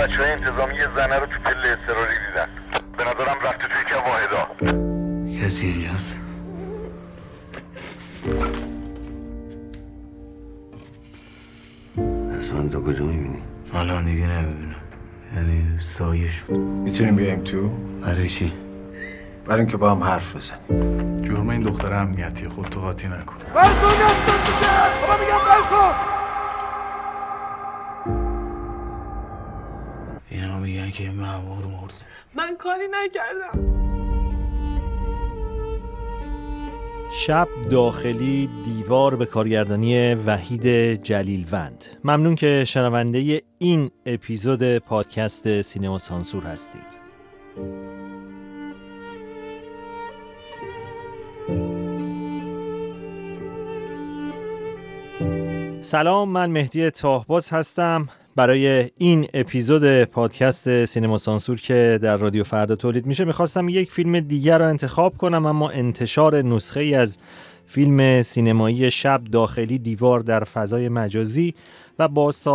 بچه های انتظامی یه زنه رو تو پله اضطراری دیدن. به نظرم رفته توی که واحدا کسی اینجاست؟ اصلا تو کجا می‌بینی؟ الان دیگه نمی‌بینم. یعنی سایه شد می‌تونیم بیایم تو؟ برای چی؟ برای اینکه با هم حرف بزنیم. جرم این دختر امنیتی خودتو قاطی نکن. اینا میگن که. این مأمور مرده. من کاری نکردم. شب داخلی دیوار به کارگردانی وحید جلیلوند. ممنون که شنونده این اپیزود پادکست سینما سانسور هستید. سلام من مهدی تاهباز هستم. برای این اپیزود پادکست سینما سانسور که در رادیو فردا تولید میشه می‌خواستم یک فیلم دیگر رو انتخاب کنم اما انتشار نسخه ای از فیلم سینمایی شب داخلی دیوار در فضای مجازی و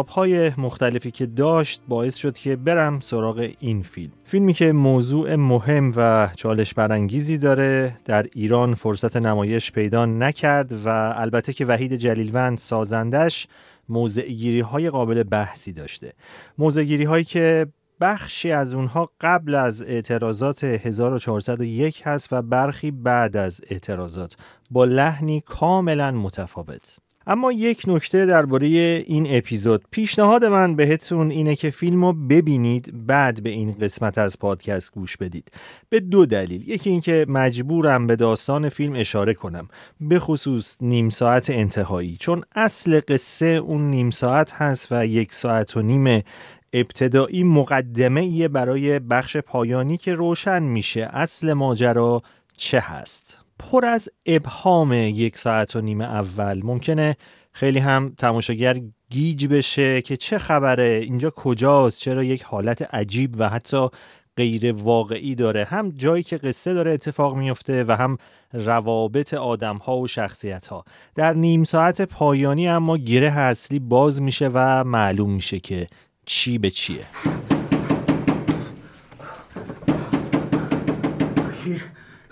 های مختلفی که داشت باعث شد که برم سراغ این فیلم. فیلمی که موضوع مهم و چالش برانگیزی داره در ایران فرصت نمایش پیدا نکرد و البته که وحید جلیلوند سازندش موضعگیری های قابل بحثی داشته. موضعگیری هایی که بخشی از اونها قبل از اعتراضات 1401 هست و برخی بعد از اعتراضات. با لحنی کاملا متفاوت. اما یک نکته درباره این اپیزود. پیشنهاد من بهتون اینه که فیلم رو ببینید بعد به این قسمت از پادکست گوش بدید. به دو دلیل. یکی اینکه مجبورم به داستان فیلم اشاره کنم به خصوص نیم ساعت انتهایی. چون اصل قصه اون نیم ساعت هست و یک ساعت و نیم ابتدایی مقدمه ایه برای بخش پایانی که روشن میشه اصل ماجرا چه هست. پر از ابهام یک ساعت و نیم اول. ممکنه خیلی هم تماشاگر گیج بشه که چه خبره اینجا کجاست چرا یک حالت عجیب و حتی غیر واقعی داره. هم جایی که قصه داره اتفاق میفته و هم روابط آدم ها و شخصیت ها در نیم ساعت پایانی اما گره اصلی باز میشه و معلوم میشه که چی به چیه.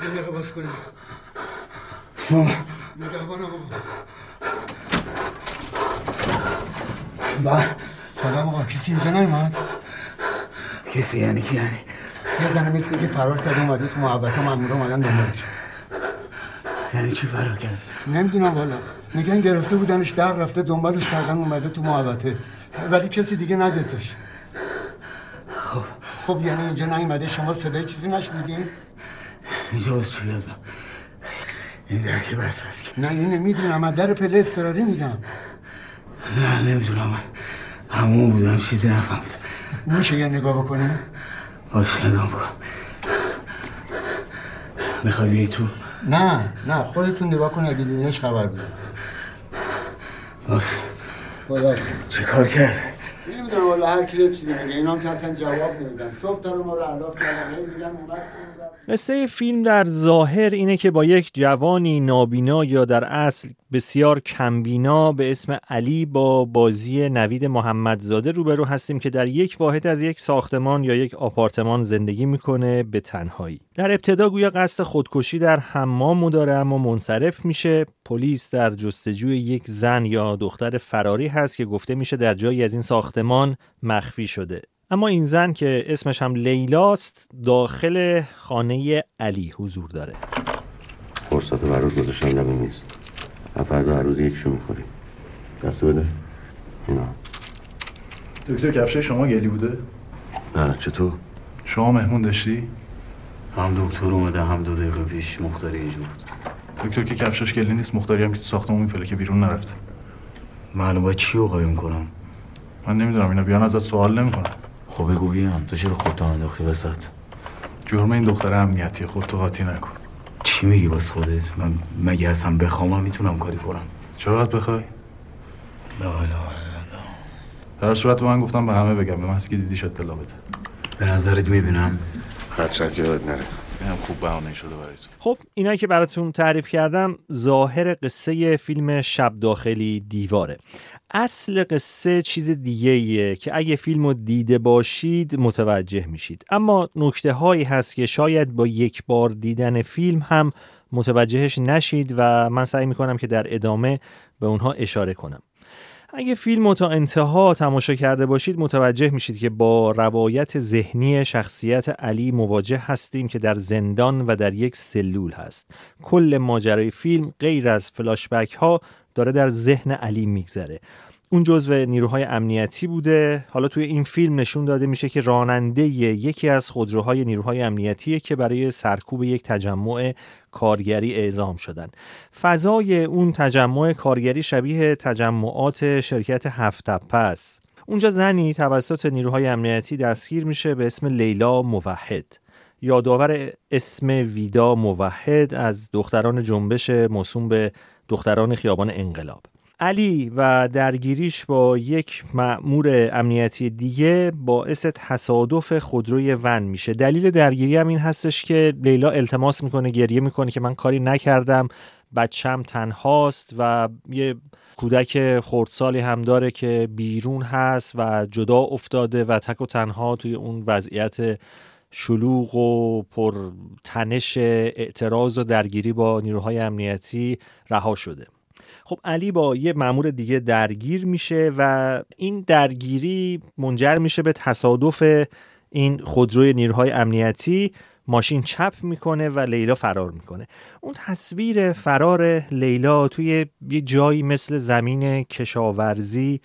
یه باز کنیم نگهبان آقا. با. سلام آقا. کسی اینجا نیومد؟ کسی یعنی کی یعنی؟ یه زنه میسکو که فرار کرده اومده تو محبت مامورا اومدن دنبالش. یعنی چی فرار کرد؟ نمی‌دونم والا. میگن گرفته بودنش در رفته دنبالش کردن اومده تو محبته ولی کسی دیگه ندیدش. خب. خب یعنی اینجا نیومده شما صدای چیزی نشنیدین؟ چی بیاد. این در که بس هست نه اینه می‌دونم. من در پله استراری میگم نه نمی‌دونم. همون بودم چیزی نفهمیدم. میشه یه نگاه بکنی؟ باش نگاه بکن می‌خوای بیای تو؟ نه نه خودتون نگاه کن اگه دیدینش خبر بده. باش. خدا چه کار کرد؟ نمی‌دونم والا هر کی چیزی میگه. اینا هم که اصلا جواب نمیدن. صبح تا ما رو علاف کردن. میگن قصه فیلم در ظاهر اینه که با یک جوانی نابینا یا در اصل بسیار کمبینا به اسم علی با بازی نوید محمدزاده روبرو هستیم که در یک واحد از یک ساختمان یا یک آپارتمان زندگی می‌کنه به تنهایی. در ابتدا گویا قصد خودکشی در حمام داره اما منصرف میشه. پلیس در جستجوی یک زن یا دختر فراری هست که گفته میشه در جایی از این ساختمان مخفی شده. اما این زن که اسمش هم لیلاست داخل خانه علی حضور داره. فرصت برات گذاشتم لبه نیست. فردا هر روز یکشو می‌خوریم دست بده. اینا. دکتر کفشه شما گلی بوده؟ نه چطور؟ شما مهمون داشتی؟ هم دکتر اومده هم دو دقیقه پیش مختاری اینجا بود. دکتر که کفشش گلی نیست مختاری هم که تو ساختمون میپله که بیرون نرفته معلوم باید چی رو قایم کنم. من نمی‌دونم اینا بیان ازت سوال نمی‌کنم خب بگو بیام تو چرا خودتو انداختی وسط؟ جرم این دختر امنیتی خودتو قاطی نکن. چی میگی باز خودت؟ من مگه اصلا بخوام می‌تونم کاری کنم؟ چرا باید بخوای؟ لا لا در صورت من گفتم به همه بگم به محضی که دیدیش اطلاع بده. به نظرت می‌بینم؟ خطرت یاد نره. اینم خوب بهانه شده برایتون خب اینا که براتون تعریف کردم ظاهر قصه فیلم شب داخلی دیواره. اصل قصه چیز دیگه ایه که اگه فیلم رو دیده باشید متوجه میشید. اما نکته هایی هست که شاید با یک بار دیدن فیلم هم متوجهش نشید و من سعی می‌کنم که در ادامه به اونها اشاره کنم. اگه فیلم تا انتها تماشا کرده باشید متوجه میشید که با روایت ذهنی شخصیت علی مواجه هستیم که در زندان و در یک سلول هست. کل ماجرای فیلم غیر از فلاشبک ها داره در ذهن علی میگذره. اون جزو نیروهای امنیتی بوده. حالا توی این فیلم نشون داده میشه که راننده یکی از خودروهای نیروهای امنیتیه که برای سرکوب یک تجمع کارگری اعزام شدن. فضای اون تجمع کارگری شبیه تجمعات شرکت هفت است. اونجا زنی توسط نیروهای امنیتی دستگیر میشه به اسم لیلا موحد. یادآور اسم ویدا موحد از دختران جنبش موسوم به دختران خیابان انقلاب. علی و درگیریش با یک مأمور امنیتی دیگه باعث تصادف خودروی ون میشه. دلیل درگیری هم این هستش که لیلا التماس می‌کنه گریه می‌کنه که من کاری نکردم. بچم تنهاست و یه کودک خردسالی هم داره که بیرون هست و جدا افتاده و تک و تنها توی اون وضعیت شلوغ و پر تنش اعتراض و درگیری با نیروهای امنیتی رها شده. خب علی با یه مامور دیگه درگیر میشه و این درگیری منجر میشه به تصادف این خودروی نیروهای امنیتی. ماشین چپ می‌کنه و لیلا فرار می‌کنه. اون تصویر فرار لیلا توی یه جایی مثل زمین کشاورزی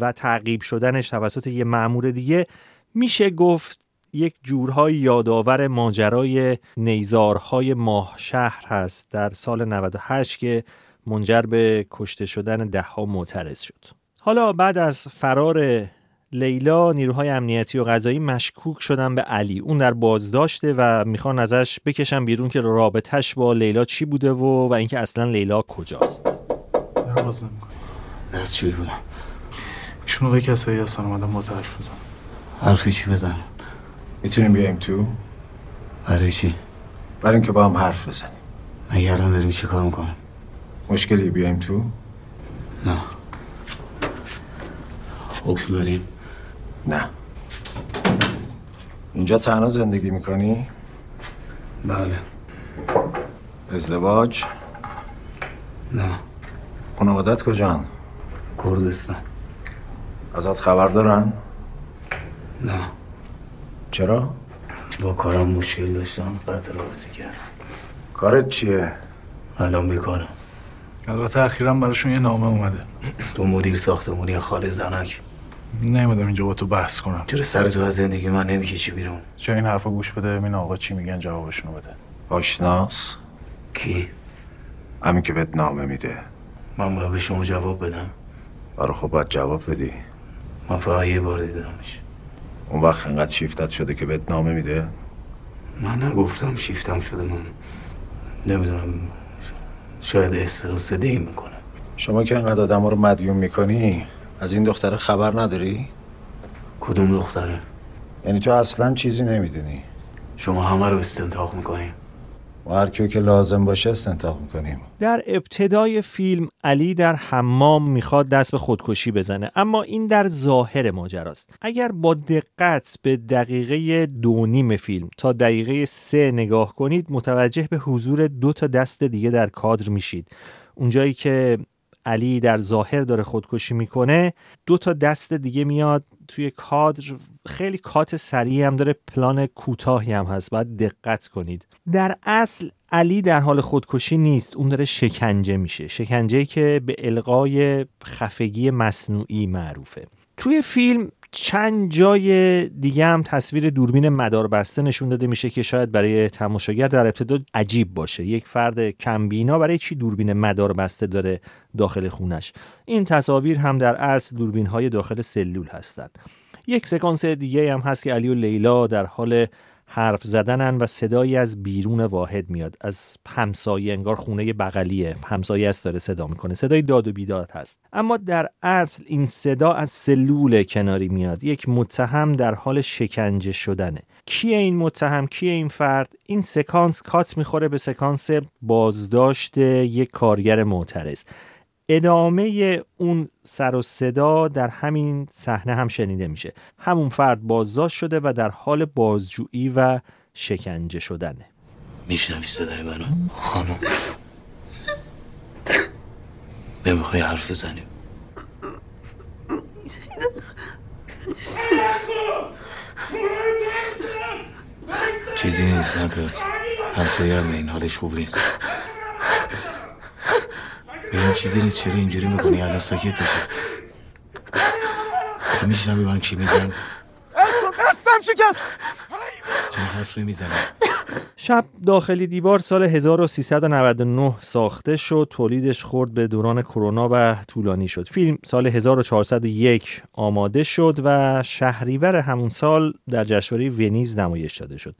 و تعقیب شدنش توسط یه مامور دیگه میشه گفت یک جورهای یادآور ماجرای نیزارهای ماه شهر هست. در سال 98 که منجر به کشته شدن دهها معترض شد. حالا بعد از فرار لیلا نیروهای امنیتی و قضایی مشکوک شدن به علی. اون در بازداشته و می‌خوان ازش بکشن بیرون که رابطش با لیلا چی بوده و و اینکه اصلا لیلا کجاست. باز نمی‌کنه. دستشویی بودم؟ ایشونو به کسایی هستن اومدن با حرف بزن. حرفی چی بزن؟ می‌تونیم بیایم تو؟ برای چی؟ برای اینکه با هم حرف بزنیم. مگه الان داریم چی کار می‌کنیم؟ مشکلی بیایم تو؟ نه. حکم داریم؟ نه. اینجا تنها زندگی می‌کنی؟ بله. ازدواج؟ نه. خانوادت کجان؟ کردستان. ازت خبر دارن؟ نه. چرا؟ با کارم مشکل داشتم قطع رابطه کردم. کارت چیه؟ الان بیکارم. البته اخیرا براشون یه نامه اومده. تو مدیر ساختمونی خاله زنک. نیومدم اینجا با تو بحث کنم. چرا سر تو از زندگی من نمی‌کشی بیرون؟ چه این حرفا گوش بده؟ ببین آقا چی میگن جوابشونو بده. آشناس؟ کی؟ همین که بهت نامه میده. من باید به شما جواب بدم. آره خب باید جواب بدی. من فقط یه بار دیدمش. اون وقت انقدر شیفتت شده که بهت نامه میده؟ من نگفتم شیفتم شده من. نمی‌دونم. شاید احساس دی می‌کنه. شما که انقدر آدم رو مدیون می‌کنی از این دختره خبر نداری؟ کدوم دختره؟ یعنی تو اصلا چیزی نمی‌دونی. شما همه رو استنتاق می‌کنین و هر کیو که لازم باشه استنتاق می‌کنیم. در ابتدای فیلم علی در حمام می‌خواد دست به خودکشی بزنه اما این در ظاهر ماجراست. اگر با دقت به دقیقه دو نیم فیلم تا دقیقه سه نگاه کنید متوجه به حضور دو تا دست دیگه در کادر میشید. اونجایی که علی در ظاهر داره خودکشی می‌کنه دو تا دست دیگه میاد توی کادر. خیلی کات سریع هم داره پلان کوتاهی هم هست. باید دقت کنید. در اصل علی در حال خودکشی نیست. اون داره شکنجه میشه. شکنجه که به القای خفگی مصنوعی معروفه. توی فیلم چند جای دیگه هم تصویر دوربین مداربسته نشون داده میشه که شاید برای تماشاگر در ابتدا عجیب باشه. یک فرد کمبینا برای چی دوربین مداربسته داره داخل خونش؟ این تصاویر هم در اصل دوربین های داخل سلول هستند یک سکانس دیگه هم هست که علی و لیلا در حال حرف زدنن و صدایی از بیرون واحد میاد. از همسایه انگار خونه بغلیه. همسایه است داره صدا می‌کنه. صدای داد و بیداد هست. اما در اصل این صدا از سلول کناری میاد. یک متهم در حال شکنجه شدنه. کیه این متهم؟ کیه این فرد؟ این سکانس کات می‌خوره به سکانس بازداشت یک کارگر معترض. ادامه اون سر و صدا در همین صحنه هم شنیده میشه. همون فرد بازداشت شده و در حال بازجویی و شکنجه شدنه. میشنوی صدای منو؟ خانم. نمی‌خوای حرف بزنیم چیزی نیست ندارد همسایه هم این حالش خوب نیست. میگم چیزی نیست چرا اینجوری می‌کنی؟ الان ساکت میشه اصلا میشنوی من چی میگم؟ قسم شکست. چرا حرف نمی‌زنی؟ شب داخلی دیوار سال 1399 ساخته شد تولیدش خورد به دوران کرونا و طولانی شد. فیلم سال 1401 آماده شد و شهریور همون سال در جشنواره ونیز نمایش داده شد.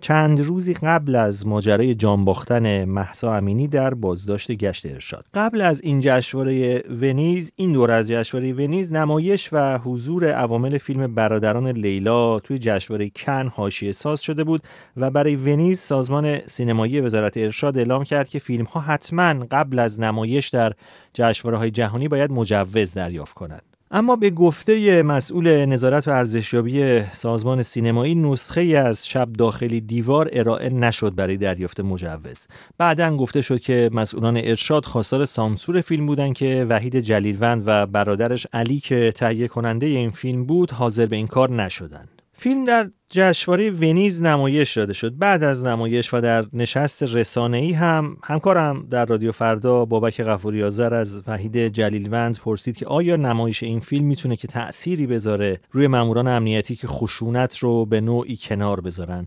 چند روزی قبل از ماجرای جان باختن محسا امینی در بازداشت گشت ارشاد. قبل از این جشنواره ونیز این دور از جشنواره ونیز نمایش و حضور عوامل فیلم برادران لیلا توی جشنواره کن حاشیه ساز شده بود و برای ونیز سازمان سینمایی وزارت ارشاد اعلام کرد که فیلم ها حتما قبل از نمایش در جشنواره های جهانی باید مجوز دریافت کنند. اما به گفته مسئول نظارت و ارزشیابی سازمان سینمایی نسخه از شب داخلی دیوار ارائه نشد برای دریافت مجوز. بعدا گفته شد که مسئولان ارشاد خواستار سانسور فیلم بودند که وحید جلیلوند و برادرش علی که تهیه کننده این فیلم بود حاضر به این کار نشدند. فیلم در جشنواره ونیز نمایش داده شد. بعد از نمایش و در نشست رسانه‌ای هم همکارم در رادیو فردا بابک غفوری آذر از وحید جلیلوند پرسید که آیا نمایش این فیلم می‌تونه که تأثیری بذاره روی ماموران امنیتی که خشونت رو به نوعی کنار بذارن؟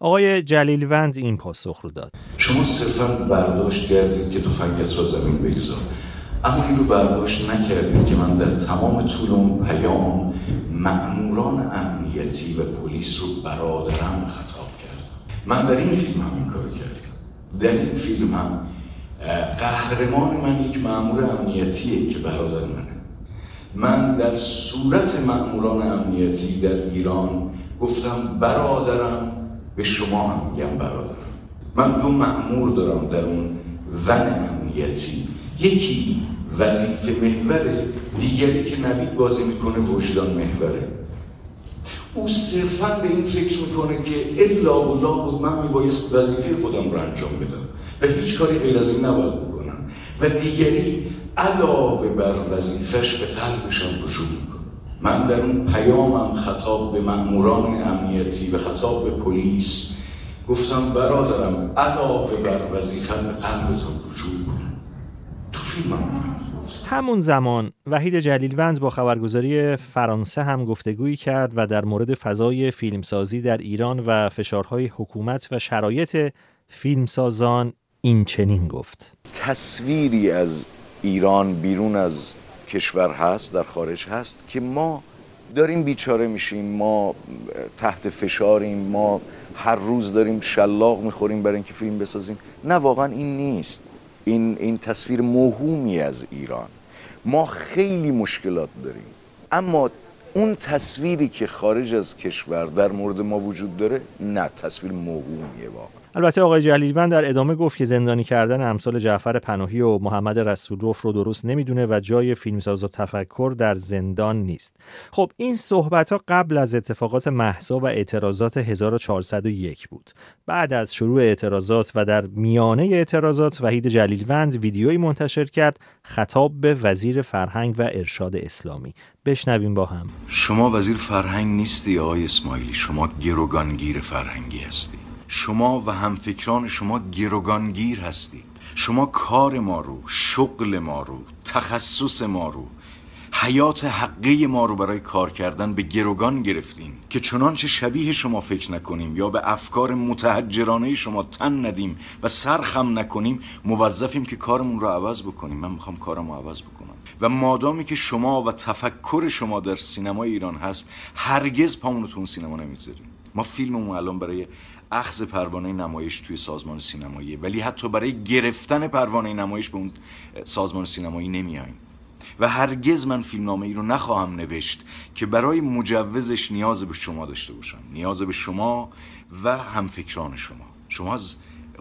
آقای جلیلوند این پاسخ رو داد. شما صرفا برداشت کردید که تفنگت را زمین بگذار. اما این رو برداشت نکردید که من در تمام طول پیام مأموران امنیتی و پلیس رو برادرم خطاب کردم من در این فیلم هم این کار کردم. در این فیلم هم قهرمان من یک مأمور امنیتیه که برادر منه. من در صورت مأموران امنیتی در ایران گفتم برادرم به شما هم میگم برادرم. من دو مأمور دارم در اون ون امنیتی. یکی وظیفه محوره. دیگری که نوید بازی می‌کنه وجدان محوره. او صرفا به این فکر می‌کنه که الا و لا بود من میبایست وظیفه خودم رو انجام بدم. و هیچ کاری غیر از این نباید بکنم. و دیگری علاوه بر وظیفش به قلبشم رجوع می‌کنه. من در اون پیامم خطاب به مأموران امنیتی و خطاب به پلیس گفتم برادرم علاوه بر وظیفه به قلبتان رجوع کن تو فیلمم. همون زمان وحید جلیلوند با خبرگزاری فرانسه هم گفتگویی کرد و در مورد فضای فیلمسازی در ایران و فشارهای حکومت و شرایط فیلمسازان این چنین گفت. تصویری از ایران بیرون از کشور هست در خارج هست که ما داریم بیچاره میشیم ما تحت فشاریم ما هر روز داریم شلاق می‌خوریم برای اینکه فیلم بسازیم. نه واقعا این نیست. این, این تصویر موهومی از ایران. ما خیلی مشکلات داریم. اما اون تصویری که خارج از کشور در مورد ما وجود داره نه تصویر موهومیه واقعا. البته آقای جلیلوند در ادامه گفت که زندانی کردن امثال جعفر پناهی و محمد رسولوف رو درست نمی‌دونه و جای فیلمساز و تفکر در زندان نیست. خب این صحبت ها قبل از اتفاقات محسا و اعتراضات 1401 بود. بعد از شروع اعتراضات و در میانه اعتراضات وحید جلیلوند ویدیویی منتشر کرد خطاب به وزیر فرهنگ و ارشاد اسلامی. بشنویم با هم. شما وزیر فرهنگ نیستی آقای اسماعیلی شما گروگانگیر فرهنگی هستی. شما و همفکران شما گروگانگیر هستید. شما کار ما رو شغل ما رو تخصص ما رو حیات حقی ما رو برای کار کردن به گروگان گرفتیم که چنانچه شبیه شما فکر نکنیم یا به افکار متحجرانه شما تن ندیم و سرخم نکنیم موظفیم که کارمون رو عوض بکنیم. من می‌خوام کارم رو عوض بکنم. و مادامی که شما و تفکر شما در سینمای ایران هست هرگز پامون تو اون سینما نمی‌ذاریم ما فیلممون الان برای اخذ پروانه نمایش توی سازمان سینمایی ولی حتی برای گرفتن پروانه نمایش به اون سازمان سینمایی نمیایم. و هرگز من فیلمنامه ای رو نخواهم نوشت که برای مجوزش نیاز به شما داشته باشم. نیاز به شما و همفکران شما. شما از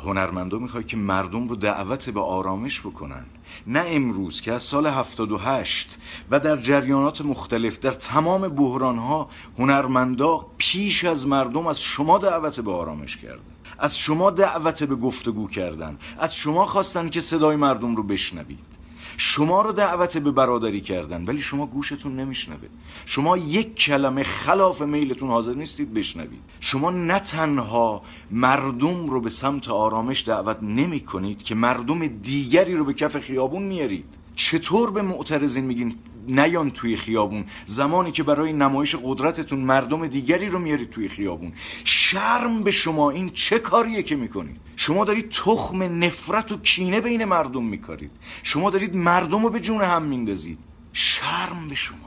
هنرمندا می‌خوای که مردم رو دعوت به آرامش بکنن. نه امروز که از سال 78 و در جریانات مختلف در تمام بحران ها هنرمندا پیش از مردم از شما دعوت به آرامش کردن. از شما دعوت به گفتگو کردن. از شما خواستن که صدای مردم رو بشنوید. شما رو دعوت به برادری کردن ولی شما گوشتون نمیشنوه. شما یک کلمه خلاف میلتون حاضر نیستید بشنوید. شما نه تنها مردم رو به سمت آرامش دعوت نمی کنید که مردم دیگری رو به کف خیابون میارید. چطور به معترضین میگین نیان توی خیابون. زمانی که برای نمایش قدرتتون مردم دیگری رو میارید توی خیابون. شرم به شما. این چه کاریه که می‌کنید؟ شما دارید تخم نفرت و کینه بین مردم میکارید. شما دارید مردم رو به جون هم میندازید. شرم به شما.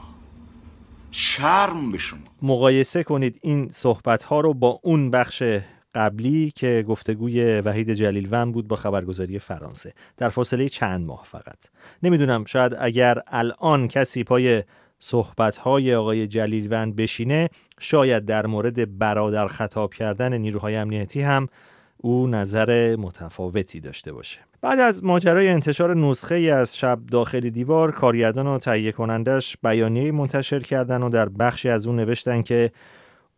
شرم به شما. مقایسه کنید این صحبت ها رو با اون بخش قبلی که گفتگوی وحید جلیلوند بود با خبرگزاری فرانسه. در فاصله چند ماه فقط. نمی‌دونم شاید اگر الان کسی پای صحبت های آقای جلیلوند بشینه شاید در مورد برادر خطاب کردن نیروهای امنیتی هم او نظر متفاوتی داشته باشه. بعد از ماجرای انتشار نسخه ای از شب داخل دیوار کارگردان و تهیه کنندش بیانیه منتشر کردن و در بخشی از اون نوشتن که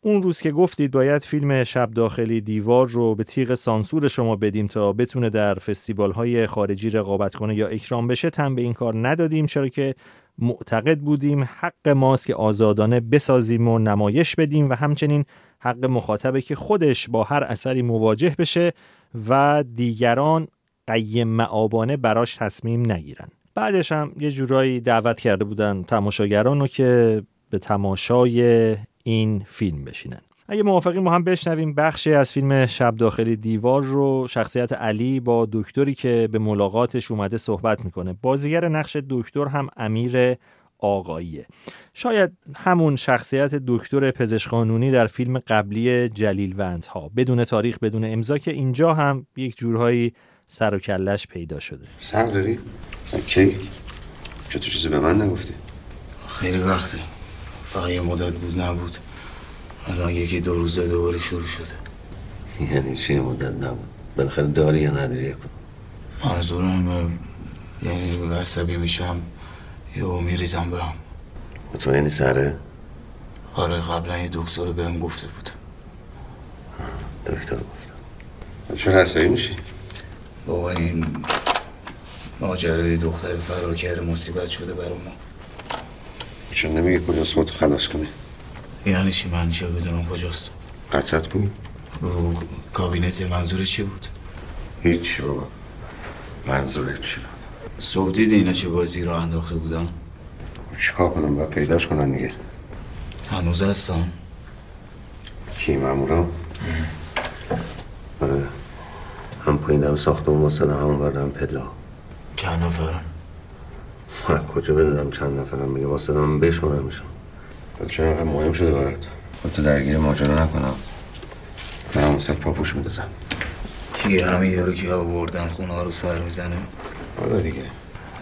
اون روز که گفتید باید فیلم شب داخلی دیوار رو به تیغ سانسور شما بدیم تا بتونه در فستیوال های خارجی رقابت کنه یا اکرام بشه تن به این کار ندادیم چرا که معتقد بودیم حق ماست که آزادانه بسازیم و نمایش بدیم و همچنین حق مخاطبه که خودش با هر اثری مواجه بشه و دیگران قیم معابانه براش تصمیم نگیرن. بعدش هم یه جورایی دعوت کرده بودن تماشاگران رو که به تماشای این فیلم بشینن. اگه موافقی ما هم بشنویم بخشی از فیلم شب داخلی دیوار رو. شخصیت علی با دکتری که به ملاقاتش اومده صحبت می‌کنه. بازیگر نقش دکتر هم امیر آقاییه. شاید همون شخصیت دکتر پزشکانونی در فیلم قبلی جلیل ها بدون تاریخ بدون امضا که اینجا هم یک جورهایی سر و کلش پیدا شده. سر داری؟ کی؟ چه تو چیزی به من نگفتی؟ خیلی وقته. فقط یه مدت بود نبود. الان یکی دو روزه دوباره شروع شده. یعنی چی مدت نبود؟ بالاخره داری یا نداری؟ کن منظورم یعنی عصبی میشم یا میریزم به هم. مطمئنی سره؟ آره قبلا یه دکتر بهم گفته بود. دکتر گفتم چرا عصبی میشی؟ بابا این ماجرای دختر فرار کرده مصیبت شده برای ما. چون نمیگه کجا صوت خلاص کنی. یعنی چی؟ من چه بدونم کجاست؟ قطعت کن رو کابینت منظور چی بود؟ هیچ بابا. منظور چی بود. صبح دیدی اینا چه بازی رو انداخته بودن؟ چیکار کنم؟ باید پیداش کنن دیگه. هنوز هستن. کی؟ مامورا؟ آره. هم پایین دم ساختمون واسه همون بردم پلا. چند نفرن؟ من کجا بدونم چند نفرم میگه واسه من بشمارم میشم چه اینقدر مهم شده برات؟ خودتو درگیر ماجرا نکنم. من واسه پاپوش میدازم. کی همه یارو که آوردن خونه رو سر می‌زنه؟ حالا دیگه.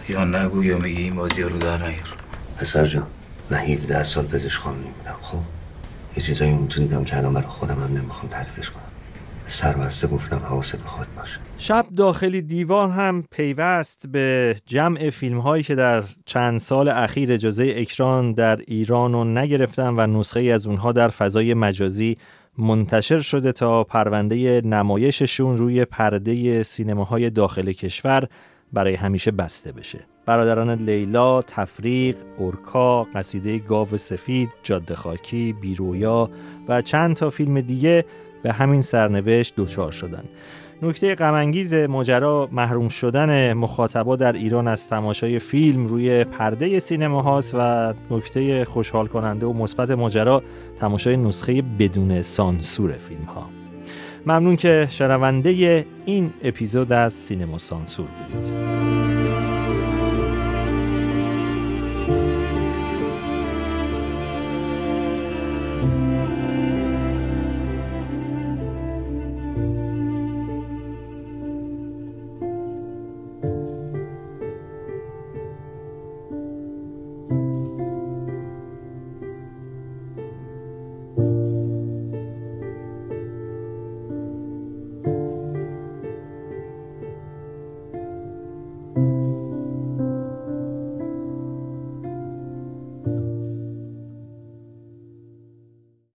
یا نگو یا میگی این بازی رو در نگیر پسر جان من 17 سال پزشک قانونی بودم خب؟ یه چیزایی اون دیدم که الان برای خودم هم نمی‌خوام تعریفش کنم. سربسته گفتم حواست به خود باشه. شب داخلی دیوان هم پیوست به جمع فیلم هایی که در چند سال اخیر اجازه اکران در ایران رو نگرفتن و نسخه از اونها در فضای مجازی منتشر شده تا پرونده نمایششون روی پرده سینماهای داخل کشور برای همیشه بسته بشه. برادران لیلا، تفریق، اورکا، قصیده گاو سفید، جاده خاکی، بیرویا و چند تا فیلم دیگه به همین سرنوشت دچار شدن. نکته غمانگیز ماجرا محروم شدن مخاطبا در ایران از تماشای فیلم روی پرده سینما هاست و نکته خوشحال کننده و مثبت ماجرا تماشای نسخه بدون سانسور فیلم ها ممنون که شنونده این اپیزود از سینما سانسور بودید.